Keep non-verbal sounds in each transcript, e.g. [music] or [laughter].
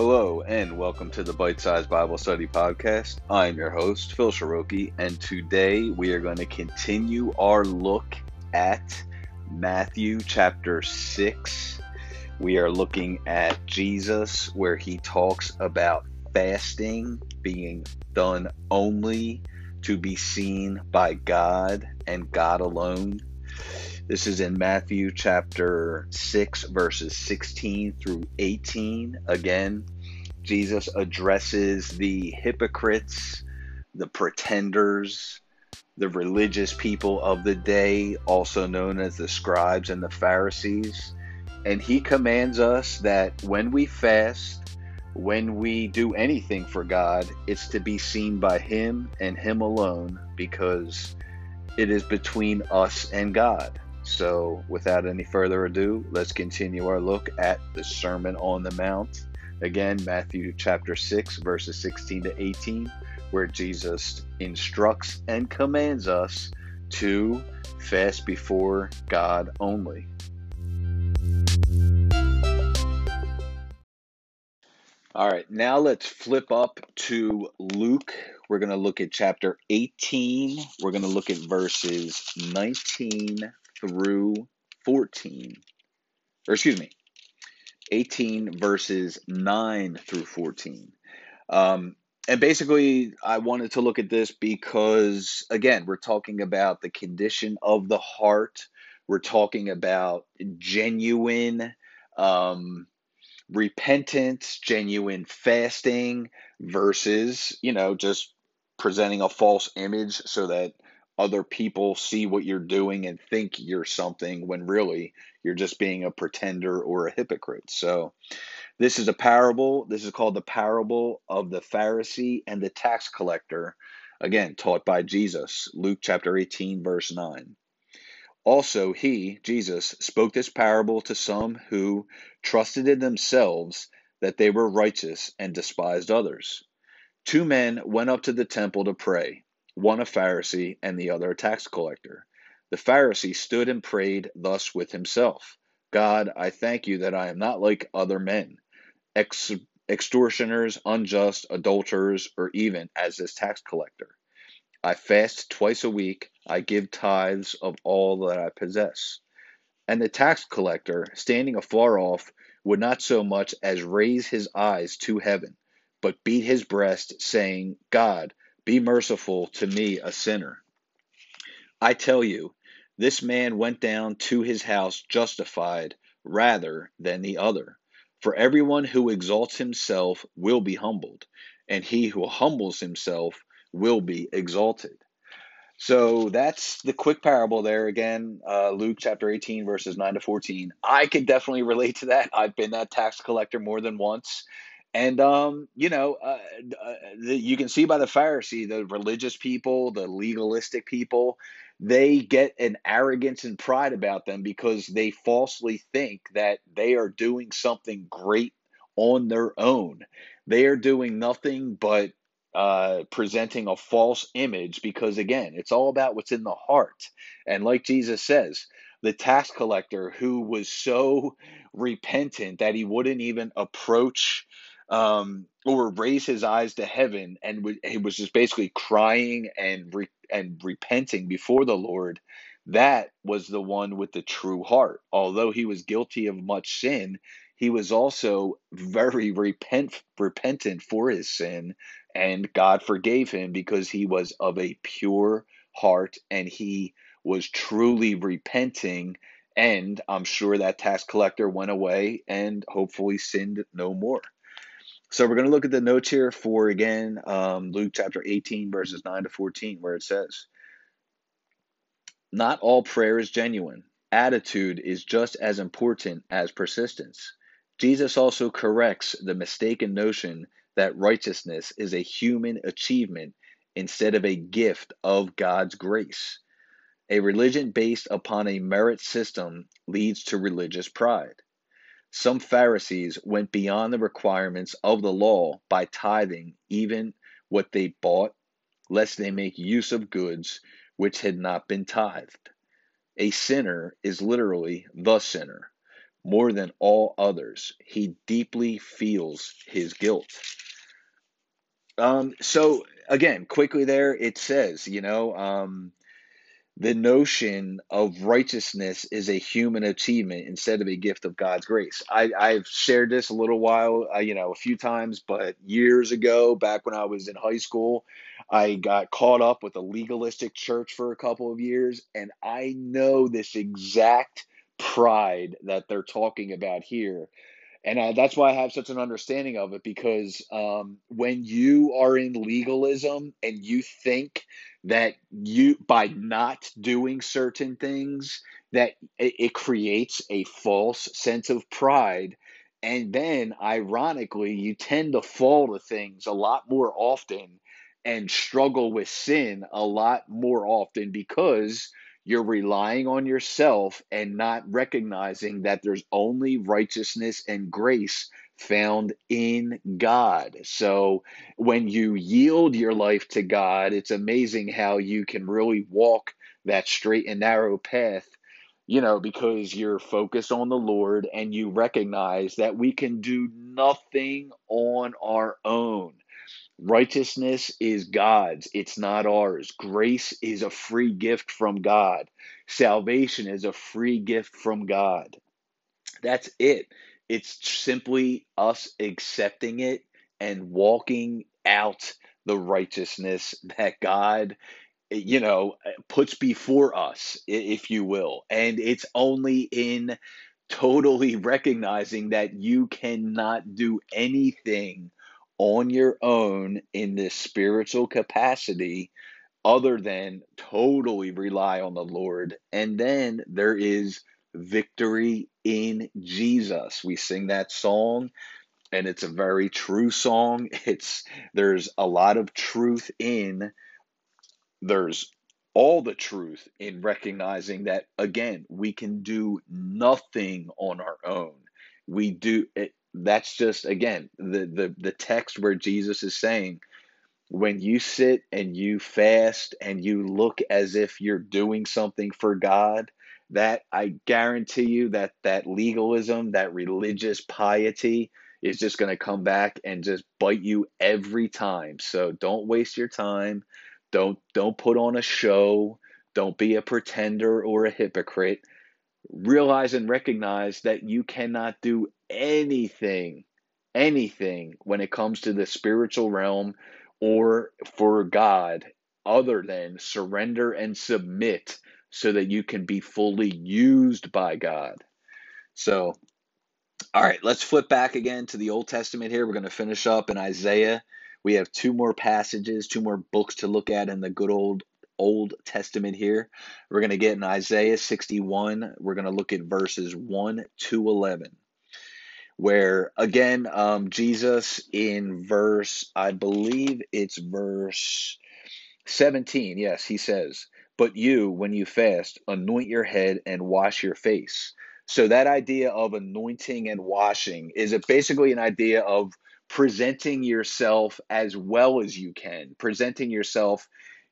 Hello, and welcome to the Bite Size Bible Study Podcast. I'm your host, Phil Shiroki, and today we are going to continue our look at Matthew chapter 6. We are looking at Jesus, where he talks about fasting being done only to be seen by God and God alone. This is in Matthew chapter 6, verses 16 through 18. Again, Jesus addresses the hypocrites, the pretenders, the religious people of the day, also known as the scribes and the Pharisees. And he commands us that when we fast, when we do anything for God, it's to be seen by Him and Him alone because it is between us and God. So, without any further ado, let's continue our look at the Sermon on the Mount. Again, Matthew chapter 6, verses 16 to 18, where Jesus instructs and commands us to fast before God only. All right, now let's flip up to Luke. We're going to look at chapter 18. We're going to look at verses 19 through 14. Or excuse me, 18 verses 9 through 14. Um, and basically, I wanted to look at this because, again, we're talking about the condition of the heart. We're talking about genuine um, repentance, genuine fasting versus, you know, just presenting a false image so that other people see what you're doing and think you're something when really you're just being a pretender or a hypocrite. So, this is a parable. This is called the parable of the Pharisee and the tax collector, again, taught by Jesus, Luke chapter 18, verse 9. Also, he, Jesus, spoke this parable to some who trusted in themselves that they were righteous and despised others. Two men went up to the temple to pray one a Pharisee and the other a tax collector. The Pharisee stood and prayed thus with himself God, I thank you that I am not like other men, ex- extortioners, unjust, adulterers, or even as this tax collector. I fast twice a week, I give tithes of all that I possess. And the tax collector, standing afar off, would not so much as raise his eyes to heaven, but beat his breast, saying, God, be merciful to me, a sinner. I tell you, this man went down to his house justified rather than the other. For everyone who exalts himself will be humbled, and he who humbles himself will be exalted. So that's the quick parable there again, uh, Luke chapter 18, verses 9 to 14. I could definitely relate to that. I've been that tax collector more than once. And um, you know, uh, uh, the, you can see by the Pharisee, the religious people, the legalistic people, they get an arrogance and pride about them because they falsely think that they are doing something great on their own. They are doing nothing but uh, presenting a false image because, again, it's all about what's in the heart. And like Jesus says, the tax collector who was so repentant that he wouldn't even approach um, or raise his eyes to heaven and w- he was just basically crying and re- and repenting before the Lord. That was the one with the true heart. Although he was guilty of much sin, he was also very repent repentant for his sin, and God forgave him because he was of a pure heart and he was truly repenting. And I'm sure that tax collector went away and hopefully sinned no more. So we're going to look at the notes here for again um, Luke chapter 18, verses 9 to 14, where it says, Not all prayer is genuine. Attitude is just as important as persistence. Jesus also corrects the mistaken notion that righteousness is a human achievement instead of a gift of God's grace. A religion based upon a merit system leads to religious pride. Some Pharisees went beyond the requirements of the law by tithing even what they bought, lest they make use of goods which had not been tithed. A sinner is literally the sinner. more than all others. He deeply feels his guilt. Um, so again, quickly there, it says, you know, um, the notion of righteousness is a human achievement instead of a gift of God's grace. I, I've shared this a little while, uh, you know, a few times, but years ago, back when I was in high school, I got caught up with a legalistic church for a couple of years, and I know this exact pride that they're talking about here and I, that's why I have such an understanding of it because um, when you are in legalism and you think that you by not doing certain things that it, it creates a false sense of pride and then ironically you tend to fall to things a lot more often and struggle with sin a lot more often because you're relying on yourself and not recognizing that there's only righteousness and grace found in God. So when you yield your life to God, it's amazing how you can really walk that straight and narrow path, you know, because you're focused on the Lord and you recognize that we can do nothing on our own. Righteousness is God's, it's not ours. Grace is a free gift from God. Salvation is a free gift from God. That's it. It's simply us accepting it and walking out the righteousness that God, you know, puts before us, if you will. And it's only in totally recognizing that you cannot do anything on your own in this spiritual capacity other than totally rely on the Lord. And then there is victory in Jesus. We sing that song and it's a very true song. [laughs] It's there's a lot of truth in there's all the truth in recognizing that again, we can do nothing on our own. We do it that's just again the the the text where Jesus is saying when you sit and you fast and you look as if you're doing something for God that I guarantee you that that legalism that religious piety is just going to come back and just bite you every time. So don't waste your time. Don't don't put on a show. Don't be a pretender or a hypocrite realize and recognize that you cannot do anything, anything when it comes to the spiritual realm or for God other than surrender and submit so that you can be fully used by God. So, all right, let's flip back again to the Old Testament here. We're going to finish up in Isaiah. We have two more passages, two more books to look at in the good old Old Testament here. We're going to get in Isaiah 61. We're going to look at verses 1 to 11, where again, um, Jesus in verse, I believe it's verse 17. Yes, he says, But you, when you fast, anoint your head and wash your face. So that idea of anointing and washing is it basically an idea of presenting yourself as well as you can, presenting yourself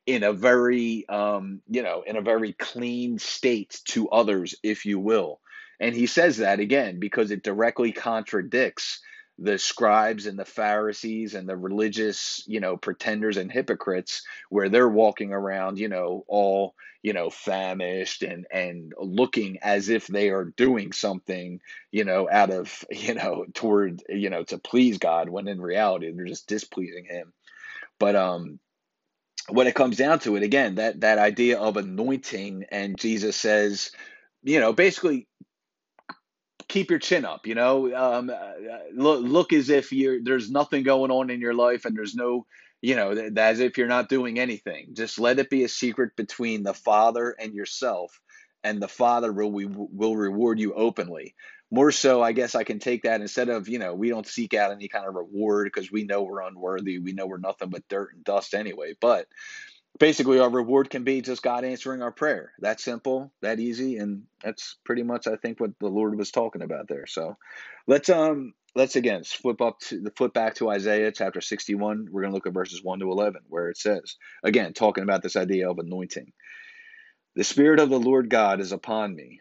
in a very um, you know in a very clean state to others if you will. And he says that again because it directly contradicts the scribes and the pharisees and the religious you know pretenders and hypocrites where they're walking around you know all you know famished and and looking as if they are doing something you know out of [laughs] you know toward you know to please god when in reality they're just displeasing him. But um when it comes down to it, again, that that idea of anointing, and Jesus says, you know, basically keep your chin up. You know, um, uh, look look as if you're there's nothing going on in your life, and there's no, you know, as if you're not doing anything. Just let it be a secret between the Father and yourself, and the Father will we will reward you openly more so i guess i can take that instead of you know we don't seek out any kind of reward because we know we're unworthy we know we're nothing but dirt and dust anyway. But basically our reward can be just god answering our prayer. That simple that easy and that's pretty much i think what the lord was talking about there. So let's um let's again flip up to the flip back to isaiah chapter 61 we're going to look at verses 1 to 11 where it says again talking about this idea of anointing. The spirit of the lord god is upon me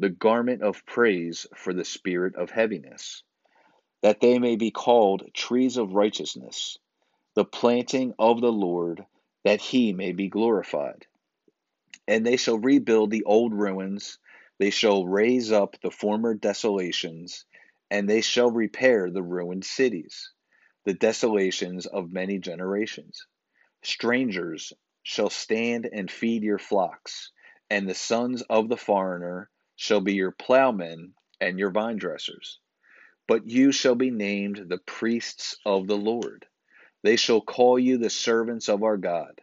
the garment of praise for the spirit of heaviness, that they may be called trees of righteousness, the planting of the Lord, that he may be glorified. And they shall rebuild the old ruins, they shall raise up the former desolations, and they shall repair the ruined cities, the desolations of many generations. Strangers shall stand and feed your flocks, and the sons of the foreigner shall be your plowmen and your vine dressers. But you shall be named the priests of the Lord. They shall call you the servants of our God.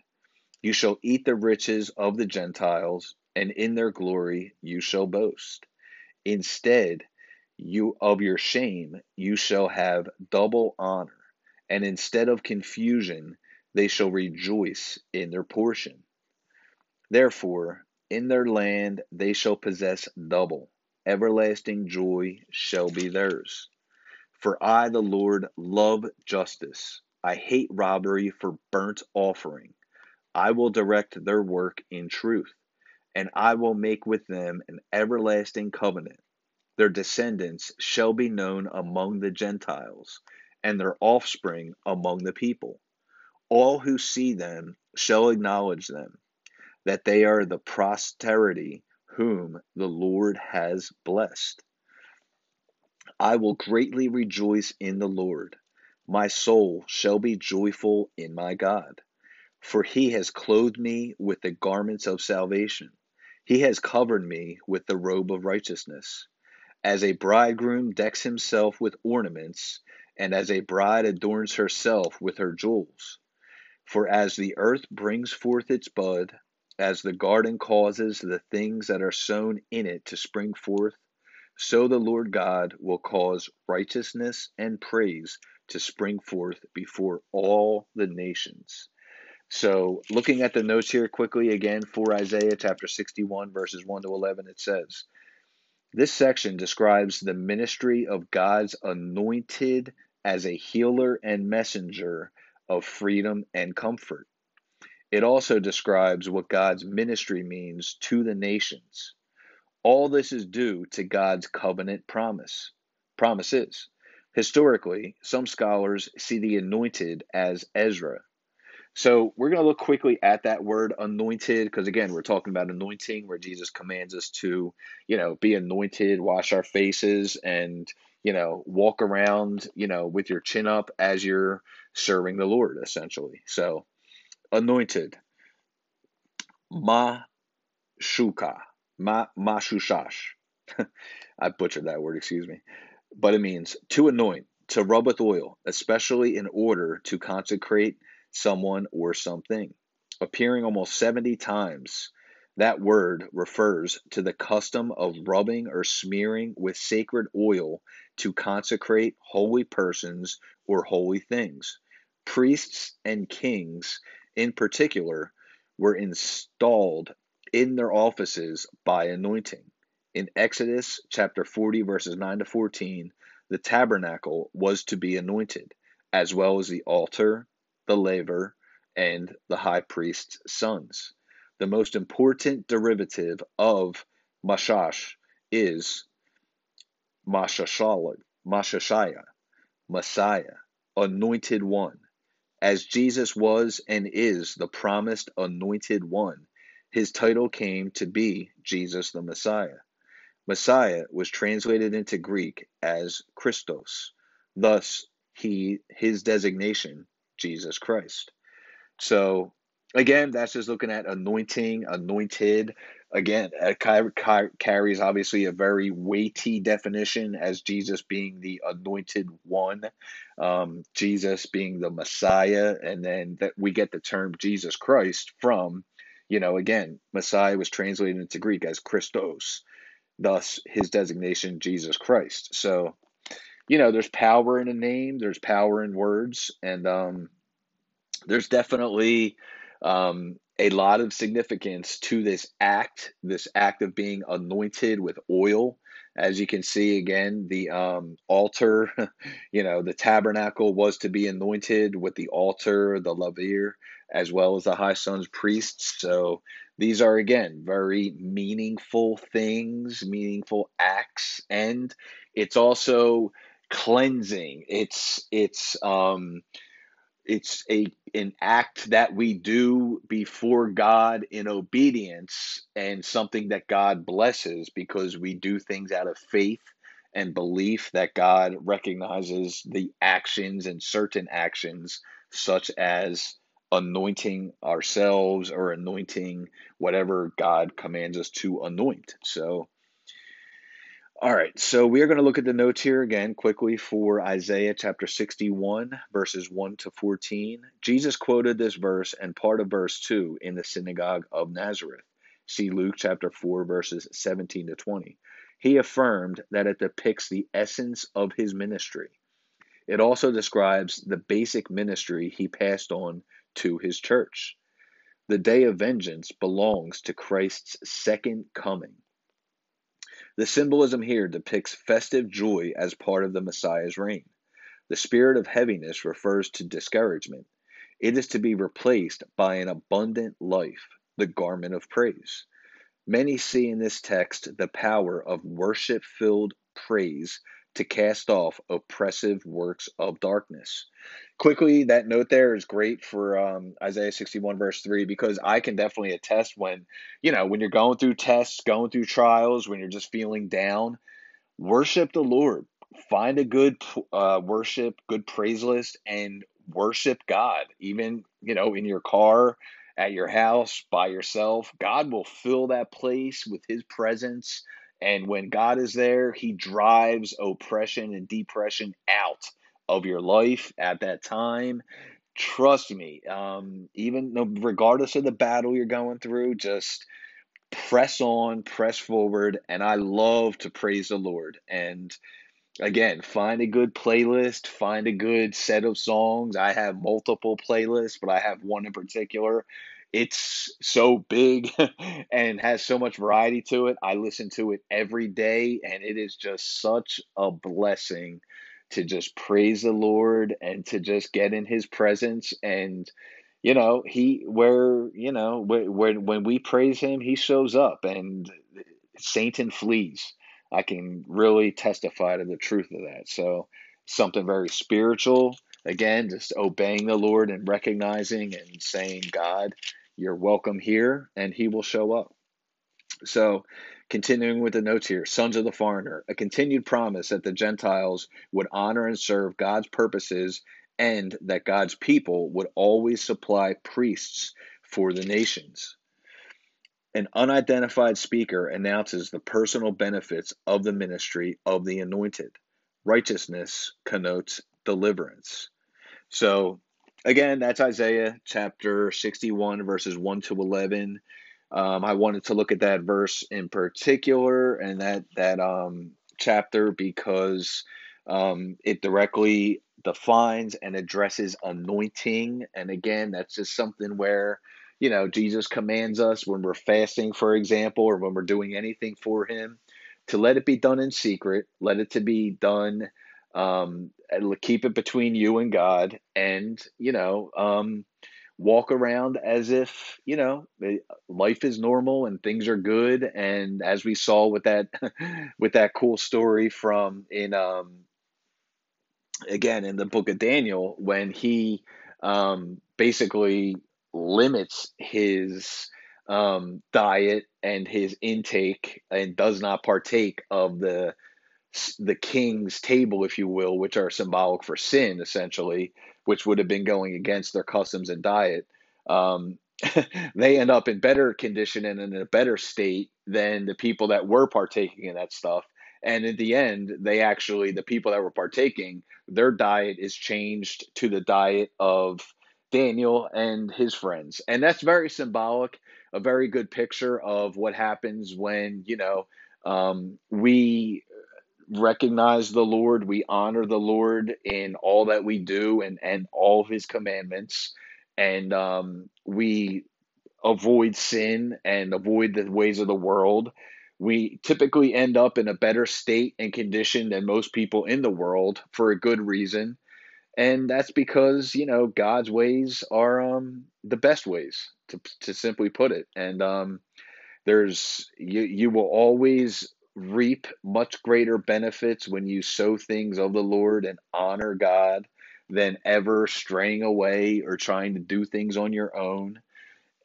You shall eat the riches of the Gentiles, and in their glory you shall boast. Instead, you of your shame you shall have double honor, and instead of confusion they shall rejoice in their portion. Therefore, in their land they shall possess double. Everlasting joy shall be theirs. For I, the Lord, love justice. I hate robbery for burnt offering. I will direct their work in truth, and I will make with them an everlasting covenant. Their descendants shall be known among the Gentiles, and their offspring among the people. All who see them shall acknowledge them that they are the posterity whom the Lord has blessed. I will greatly rejoice in the Lord. My soul shall be joyful in my God, for he has clothed me with the garments of salvation. He has covered me with the robe of righteousness. As a bridegroom decks himself with ornaments, and as a bride adorns herself with her jewels. For as the earth brings forth its bud, as the garden causes the things that are sown in it to spring forth, so the Lord God will cause righteousness and praise to spring forth before all the nations. So, looking at the notes here quickly again for Isaiah chapter 61, verses 1 to 11, it says, This section describes the ministry of God's anointed as a healer and messenger of freedom and comfort. It also describes what God's ministry means to the nations. All this is due to God's covenant promise. Promises. Historically, some scholars see the anointed as Ezra. So we're going to look quickly at that word anointed because again, we're talking about anointing where Jesus commands us to, you know, be anointed, wash our faces and, you know, walk around, you know, with your chin up as you're serving the Lord essentially. So anointed. Ma shuka. Ma mashushash. [laughs] I butchered that word, excuse me. But it means to anoint, to rub with oil, especially in order to consecrate someone or something. Appearing almost 70 times, that word refers to the custom of rubbing or smearing with sacred oil to consecrate holy persons or holy things. Priests and kings in particular, were installed in their offices by anointing. In Exodus chapter 40, verses 9 to 14, the tabernacle was to be anointed, as well as the altar, the laver, and the high priest's sons. The most important derivative of Mashash is Mashashaya, Messiah, anointed one. As Jesus was and is the promised anointed one, his title came to be Jesus the Messiah. Messiah was translated into Greek as Christos. Thus, he his designation, Jesus Christ. So, again, that's just looking at anointing, anointed. Again, it carries obviously a very weighty definition as Jesus being the anointed one, um, Jesus being the Messiah, and then that we get the term Jesus Christ from, you know, again, Messiah was translated into Greek as Christos. thus his designation, Jesus Christ. So, you know, there's power in a name, there's power in words, and um, there's definitely um, a lot of significance to this act, this act of being anointed with oil. As you can see, again, the um, altar, [laughs] you know, the tabernacle was to be anointed with the altar, the laver, as well as the high son's priests. So these are, again, very meaningful things, meaningful acts. And it's also cleansing. It's, it's, um, it's a an act that we do before God in obedience and something that God blesses because we do things out of faith and belief that God recognizes the actions and certain actions such as anointing ourselves or anointing whatever God commands us to anoint. So all right, so we are going to look at the notes here again quickly for Isaiah chapter 61, verses 1 to 14. Jesus quoted this verse and part of verse 2 in the synagogue of Nazareth. See Luke chapter 4, verses 17 to 20. He affirmed that it depicts the essence of his ministry. It also describes the basic ministry he passed on to his church. The day of vengeance belongs to Christ's second coming. The symbolism here depicts festive joy as part of the Messiah's reign. The spirit of heaviness refers to discouragement. It is to be replaced by an abundant life, the garment of praise. Many see in this text the power of worship filled praise to cast off oppressive works of darkness. Quickly, that note there is great for um, Isaiah 61, verse 3, because I can definitely attest when, you know, when you're going through tests, going through trials, when you're just feeling down, worship the Lord. Find a good uh, worship, good praise list, and worship God. Even, you know, in your car, at your house, by yourself, God will fill that place with His presence and when God is there, He drives oppression and depression out of your life at that time. Trust me, um, even regardless of the battle you're going through, just press on, press forward. And I love to praise the Lord. And again, find a good playlist, find a good set of songs. I have multiple playlists, but I have one in particular it's so big [laughs] and has so much variety to it. I listen to it every day, and it is just such a blessing to just praise the Lord and to just get in His presence. And you know, He where you know when when we praise Him, He shows up, and Satan flees. I can really testify to the truth of that. So something very spiritual. Again, just obeying the Lord and recognizing and saying, God, you're welcome here, and he will show up. So, continuing with the notes here Sons of the Foreigner, a continued promise that the Gentiles would honor and serve God's purposes and that God's people would always supply priests for the nations. An unidentified speaker announces the personal benefits of the ministry of the anointed. Righteousness connotes deliverance. So, again, that's Isaiah chapter 61, verses 1 to 11. Um, I wanted to look at that verse in particular and that that um, chapter because um, it directly defines and addresses anointing. And again, that's just something where you know Jesus commands us when we're fasting, for example, or when we're doing anything for Him, to let it be done in secret, let it to be done um, keep it between you and God, and you know, um, walk around as if you know life is normal and things are good. And as we saw with that, [laughs] with that cool story from in um, again in the book of Daniel, when he um, basically limits his um, diet and his intake and does not partake of the the king's table, if you will, which are symbolic for sin, essentially, which would have been going against their customs and diet, um, [laughs] they end up in better condition and in a better state than the people that were partaking in that stuff. And in the end, they actually, the people that were partaking, their diet is changed to the diet of Daniel and his friends. And that's very symbolic, a very good picture of what happens when, you know, Um, we recognize the Lord, we honor the Lord in all that we do and, and all of his commandments. And um, we avoid sin and avoid the ways of the world. We typically end up in a better state and condition than most people in the world for a good reason. And that's because, you know, God's ways are um, the best ways, to, to simply put it. And um, there's, you, you will always reap much greater benefits when you sow things of the Lord and honor God than ever straying away or trying to do things on your own.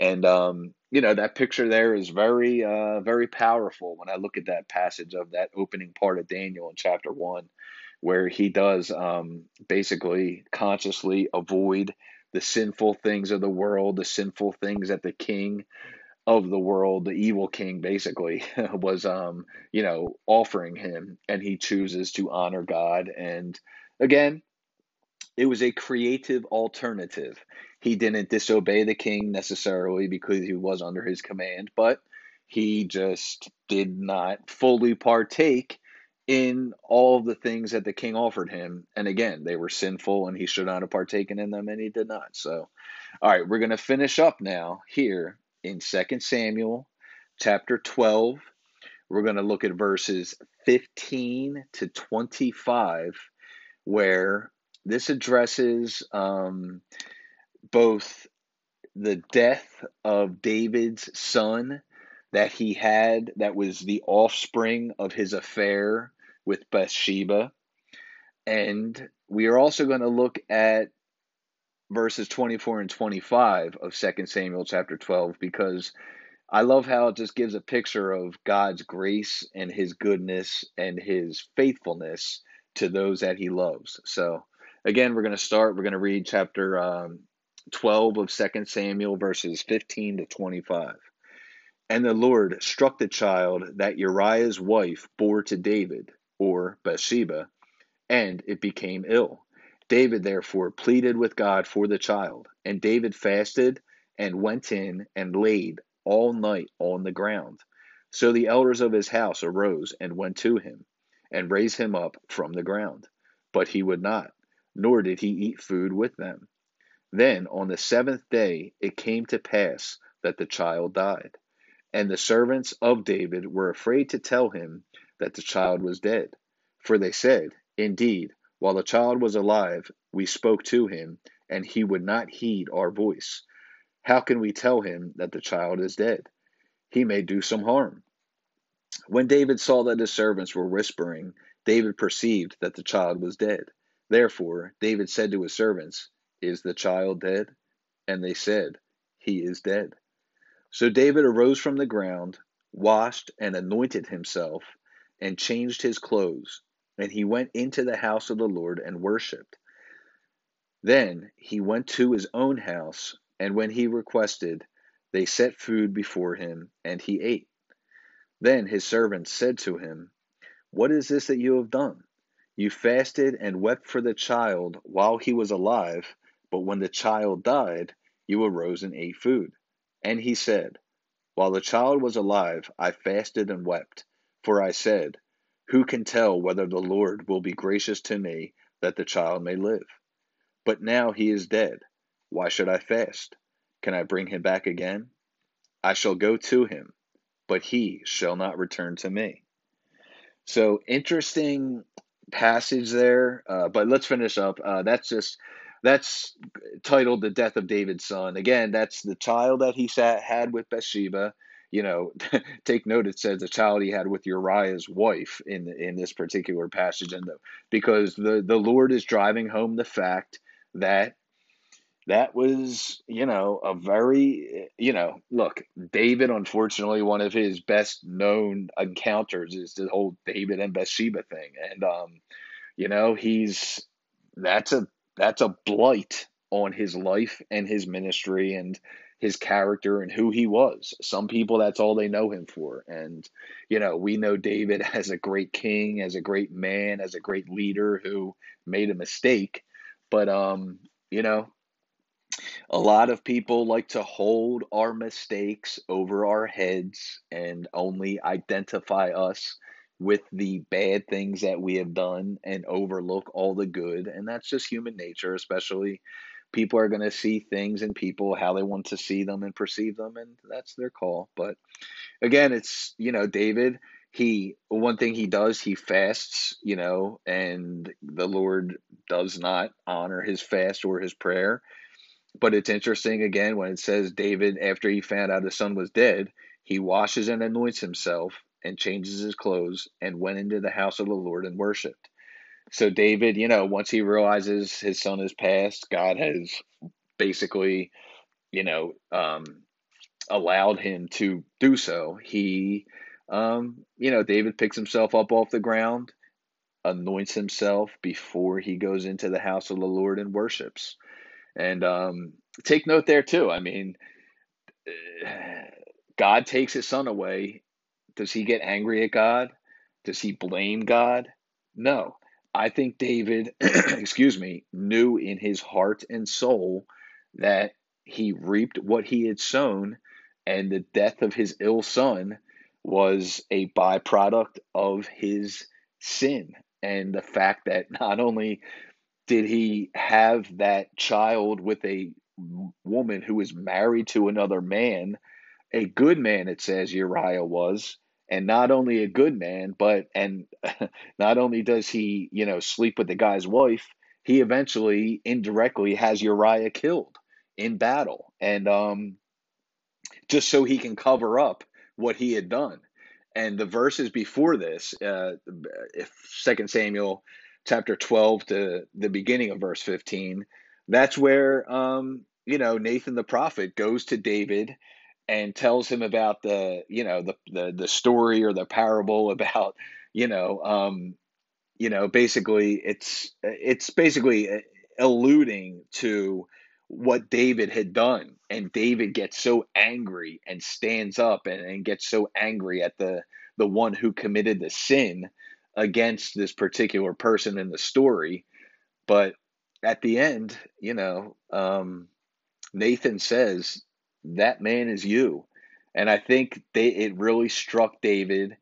And um, you know that picture there is very, uh, very powerful when I look at that passage of that opening part of Daniel in chapter one, where he does um, basically consciously avoid the sinful things of the world, the sinful things that the king of the world, the evil king basically [laughs] was um, you know, offering him and he chooses to honor God and again, it was a creative alternative. He didn't disobey the king necessarily because he was under his command, but he just did not fully partake in all the things that the king offered him. And again, they were sinful and he should not have partaken in them and he did not. So, all right, we're going to finish up now here in 2 Samuel chapter 12. We're going to look at verses 15 to 25, where this addresses um, both the death of David's son that he had, that was the offspring of his affair with Bathsheba. And we are also going to look at verses 24 and 25 of 2 Samuel chapter 12 because I love how it just gives a picture of God's grace and his goodness and his faithfulness to those that he loves. So, again, we're going to start. We're going to read chapter um, 12 of 2 Samuel, verses 15 to 25. And the Lord struck the child that Uriah's wife bore to David, or Bathsheba, and it became ill. David therefore pleaded with God for the child, and David fasted and went in and laid all night on the ground. So the elders of his house arose and went to him, and raised him up from the ground. But he would not, nor did he eat food with them. Then on the seventh day it came to pass that the child died. And the servants of David were afraid to tell him that the child was dead. For they said, Indeed, while the child was alive, we spoke to him, and he would not heed our voice. How can we tell him that the child is dead? He may do some harm. When David saw that his servants were whispering, David perceived that the child was dead. Therefore, David said to his servants, Is the child dead? And they said, He is dead. So David arose from the ground, washed and anointed himself, and changed his clothes and he went into the house of the Lord and worshipped. Then he went to his own house, and when he requested, they set food before him, and he ate. Then his servants said to him, What is this that you have done? You fasted and wept for the child while he was alive, but when the child died, you arose and ate food. And he said, While the child was alive, I fasted and wept, for I said, who can tell whether the Lord will be gracious to me that the child may live? But now he is dead. Why should I fast? Can I bring him back again? I shall go to him, but he shall not return to me. So interesting passage there. Uh, but let's finish up. Uh, that's just that's titled "The Death of David's Son." Again, that's the child that he sat, had with Bathsheba you know, [laughs] take note. It says the child he had with Uriah's wife in in this particular passage, and the, because the the Lord is driving home the fact that that was you know a very you know look david unfortunately one of his best known encounters is the whole david and bathsheba thing and um you know he's that's a that's a blight on his life and his ministry and his character and who he was. Some people that's all they know him for. And you know, we know David [laughs] as a great king, as a great man, as a great leader who made a mistake. But um, you know, a lot of people like to hold our mistakes over our heads and only identify us with the bad things that we have done and overlook all the good. And that's just human nature, especially people are going to see things and people how they want to see them and perceive them, and that's their call. But again, it's, you know, David, he, one thing he does, he fasts, you know, and the Lord does not honor his fast or his prayer. But it's interesting again when it says David, after he found out his son was dead, he washes and anoints himself and changes his clothes and went into the house of the Lord and worshiped. So David, you know, once he realizes his son has passed, God has basically, you know, um, allowed him to do so. He, um, you know, David picks himself up off the ground, anoints himself before he goes into the house of the Lord and worships. And um, take note there too. I mean, [sighs] God takes his son away. Does he get angry at God? Does he blame God? No. I think David, [clears throat] excuse me, knew in his heart and soul that he reaped what he had sown, and the death of his ill son was a byproduct of his sin. And the fact that not only did he have that child with a woman who was married to another man, a good man, it says Uriah was, and not only a good man, but and [laughs] not only does he, you know, sleep with the guy's wife, he eventually indirectly has Uriah killed in battle, and um, just so he can cover up what he had done. And the verses before this, uh, if Second Samuel chapter twelve to the beginning of verse fifteen, that's where um, you know Nathan the prophet goes to David and tells him about the you know the the, the story or the parable [laughs] about you know um, you know basically it's it's basically alluding to what David had done. And David gets so angry and stands up and, and gets so angry at the the one who committed the sin against this particular person in the story. But at the end you know um, Nathan says that man is you. And I think they it really struck David.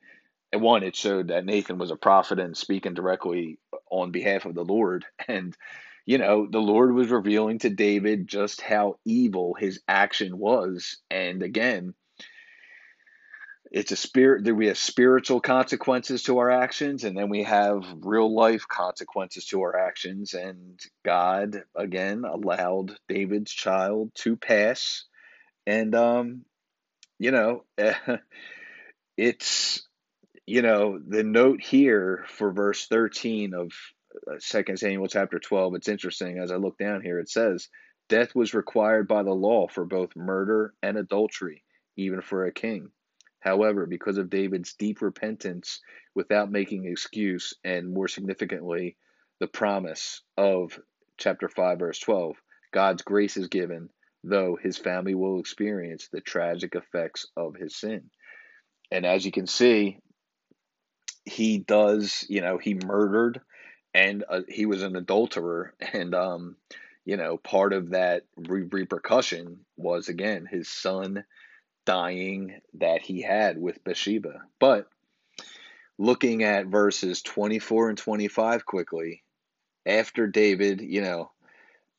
And one, it showed that Nathan was a prophet and speaking directly on behalf of the Lord. [laughs] And, you know, the Lord was revealing to David just how evil his action was. And again, it's a spirit that we have spiritual consequences to our actions and then we have real life consequences to our actions and god again allowed david's child to pass and um, you know, [laughs] it's you know the note here for verse 13 of uh, Second Samuel chapter 12. It's interesting as I look down here. It says, "Death was required by the law for both murder and adultery, even for a king." However, because of David's deep repentance without making excuse, and more significantly, the promise of chapter 5, verse 12, God's grace is given though his family will experience the tragic effects of his sin. And as you can see, he does, you know, he murdered and uh, he was an adulterer. [laughs] And, um, you know, part of that re- repercussion was, again, his son dying that he had with Bathsheba. But looking at verses 24 and 25 quickly, after David, you know,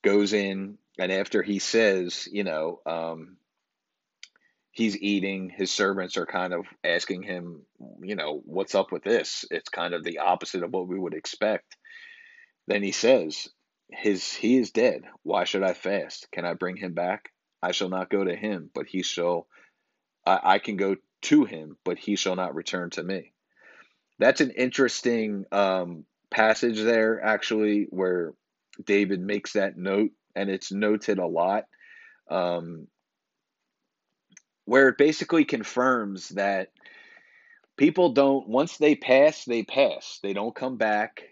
goes in and after he says, you know, um, he's eating, his servants are kind of asking him, you know, what's up with this? It's kind of the opposite of what we would expect. Then he says, his he is dead. Why should I fast? Can I bring him back? I shall not go to him, but he shall I, I can go to him, but he shall not return to me. That's an interesting um, passage there, actually, where David makes that note and it's noted a lot, um, where it basically confirms that people don't, once they pass, they pass. They don't come back.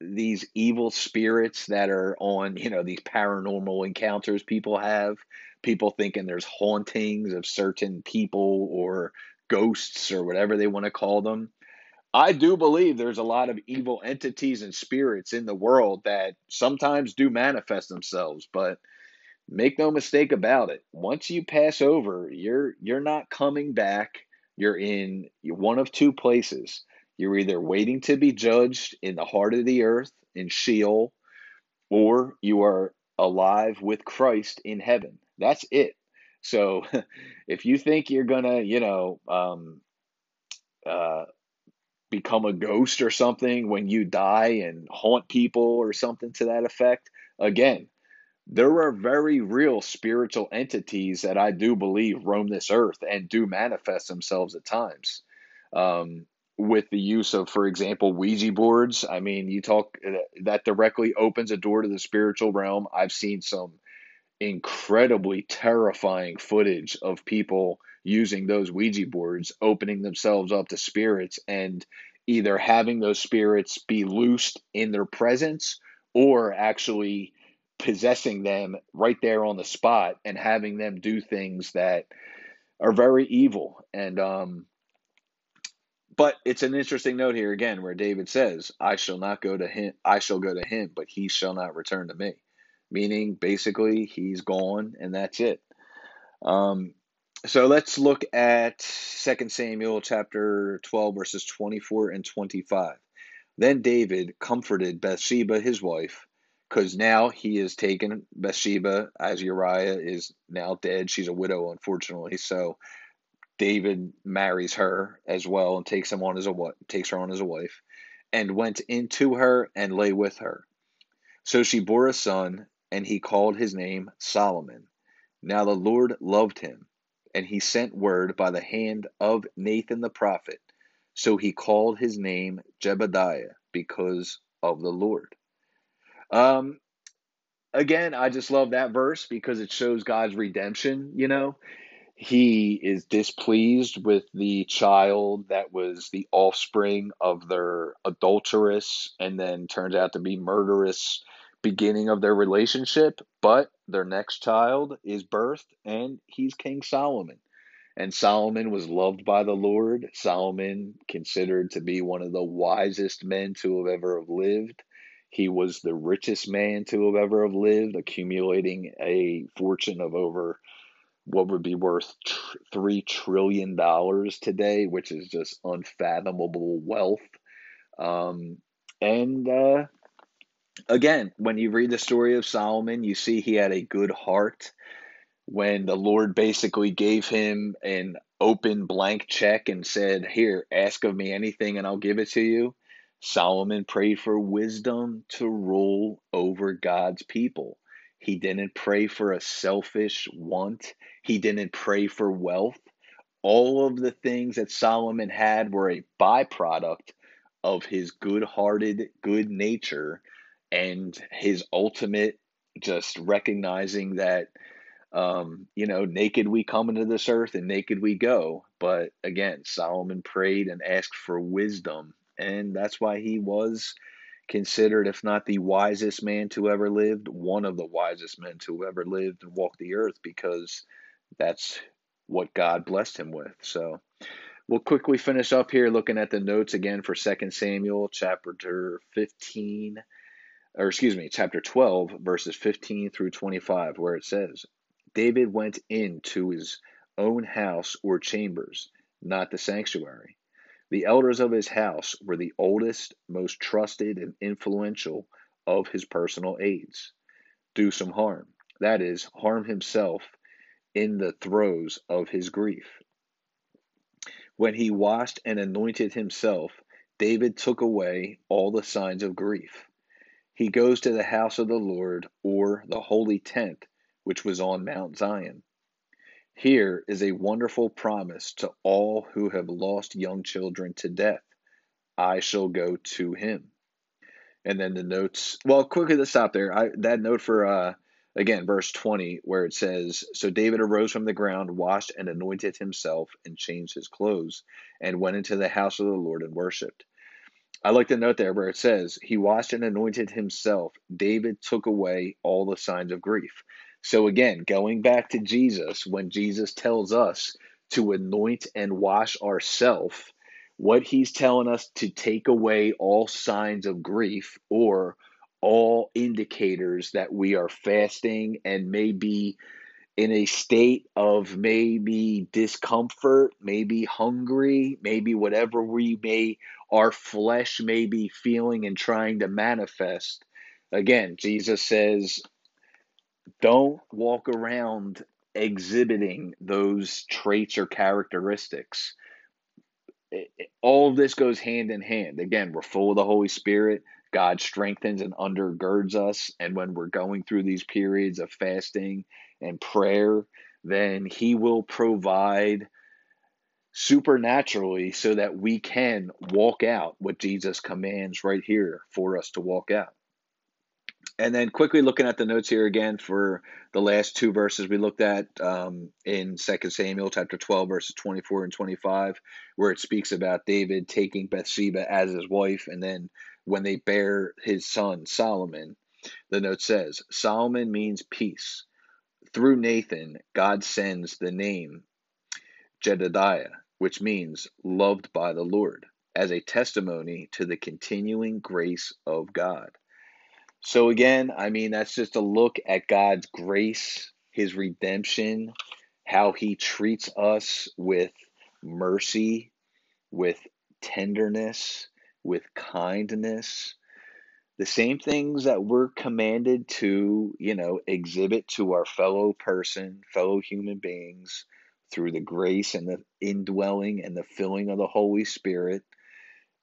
These evil spirits that are on, you know, these paranormal encounters people have, people thinking there's hauntings of certain people or ghosts or whatever they want to call them. I do believe there's a lot of evil entities and spirits in the world that sometimes do manifest themselves, but Make no mistake about it. Once you pass over, you're you're not coming back. You're in one of two places. You're either waiting to be judged in the heart of the earth in Sheol, or you are alive with Christ in heaven. That's it. So [laughs] if you think you're gonna, you know, um, uh, become a ghost or something when you die and haunt people or something to that effect, again, there are very real spiritual entities that I do believe roam this earth and do manifest themselves at times. Um, with the use of, for example, Ouija boards. I mean, you talk that directly opens a door to the spiritual realm. I've seen some incredibly terrifying footage of people using those Ouija boards, opening themselves up to spirits and either having those spirits be loosed in their presence or actually possessing them right there on the spot and having them do things that are very evil. And, um, but it's an interesting note here again where David says, I shall not go to him, I shall go to him, but he shall not return to me. Meaning, basically, he's gone and that's it. Um, so let's look at 2 Samuel chapter 12, verses 24 and 25. Then David comforted Bathsheba, his wife, because now he has taken Bathsheba as Uriah is now dead. She's a widow, unfortunately. So David marries her as well and takes him on as a takes her on as a wife, and went into her and lay with her. So she bore a son, and he called his name Solomon. Now the Lord loved him, and he sent word by the hand of Nathan the prophet. So he called his name Jedediah because of the Lord. Um, again, I just love that verse because it shows God's redemption. You know, he is displeased with the child that was the offspring of their adulterous and then turns out to be murderous beginning of their relationship. But their next child is birthed, and he's King Solomon. And Solomon was loved by the Lord. Solomon considered to be one of the wisest men to have ever lived. He was the richest man to have ever have lived, accumulating a fortune of over what would be worth tr- three trillion dollars today, which is just unfathomable wealth. Um, and uh, again, when you read the story of Solomon, you see he had a good heart. When the Lord basically gave him an open blank check and said, Here, ask of me anything and I'll give it to you Solomon prayed for wisdom to rule over God's people. He didn't pray for a selfish want. He didn't pray for wealth. All of the things that Solomon had were a byproduct of his good hearted, good nature and his ultimate just recognizing that, um, you know, naked we come into this earth and naked we go. But again, Solomon prayed and asked for wisdom and that's why he was considered, if not the wisest man to ever lived, one of the wisest men to ever lived and walked the earth, because that's what God blessed him with. So we'll quickly finish up here looking at the notes again for 2 Samuel chapter 15, or excuse me, chapter 12, verses 15 through 25, where it says, David went into his own house or chambers, not the sanctuary. The elders of his house were the oldest, most trusted, and influential of his personal aides. Do some harm. That is, harm himself in the throes of his grief. When he washed and anointed himself, David took away all the signs of grief. He goes to the house of the Lord, or the holy tent, which was on Mount Zion. Here is a wonderful promise to all who have lost young children to death. I shall go to him. And then the notes, well, quickly, let's stop there. I, that note for, uh, again, verse 20, where it says, So David arose from the ground, washed and anointed himself, and changed his clothes, and went into the house of the Lord and worshiped. I like the note there where it says, He washed and anointed himself. David took away all the signs of grief. So again, going back to Jesus, when Jesus tells us to anoint and wash ourselves, what he's telling us to take away all signs of grief or all indicators that we are fasting and maybe in a state of maybe discomfort, maybe hungry, maybe whatever we may, our flesh may be feeling and trying to manifest. Again, Jesus says, don't walk around exhibiting those traits or characteristics. all of this goes hand in hand. Again, we're full of the Holy Spirit. God strengthens and undergirds us. And when we're going through these periods of fasting and prayer, then He will provide supernaturally so that we can walk out what Jesus commands right here for us to walk out. And then quickly looking at the notes here again for the last two verses we looked at um, in Second Samuel chapter 12, verses 24 and 25, where it speaks about David taking Bathsheba as his wife. And then when they bear his son Solomon, the note says Solomon means peace. Through Nathan, God sends the name Jedediah, which means loved by the Lord, as a testimony to the continuing grace of God. So, again, I mean, that's just a look at God's grace, His redemption, how He treats us with mercy, with tenderness, with kindness. The same things that we're commanded to, you know, exhibit to our fellow person, fellow human beings through the grace and the indwelling and the filling of the Holy Spirit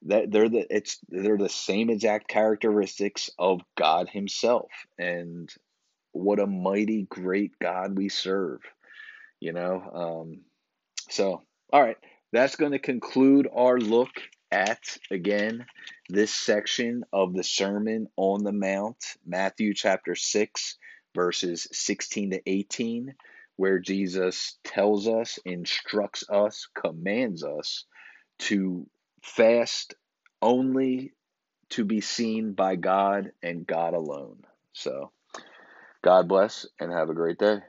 that they're the it's they're the same exact characteristics of God himself and what a mighty great God we serve you know um so all right that's going to conclude our look at again this section of the sermon on the mount Matthew chapter 6 verses 16 to 18 where Jesus tells us instructs us commands us to fast only to be seen by God and God alone. So, God bless and have a great day.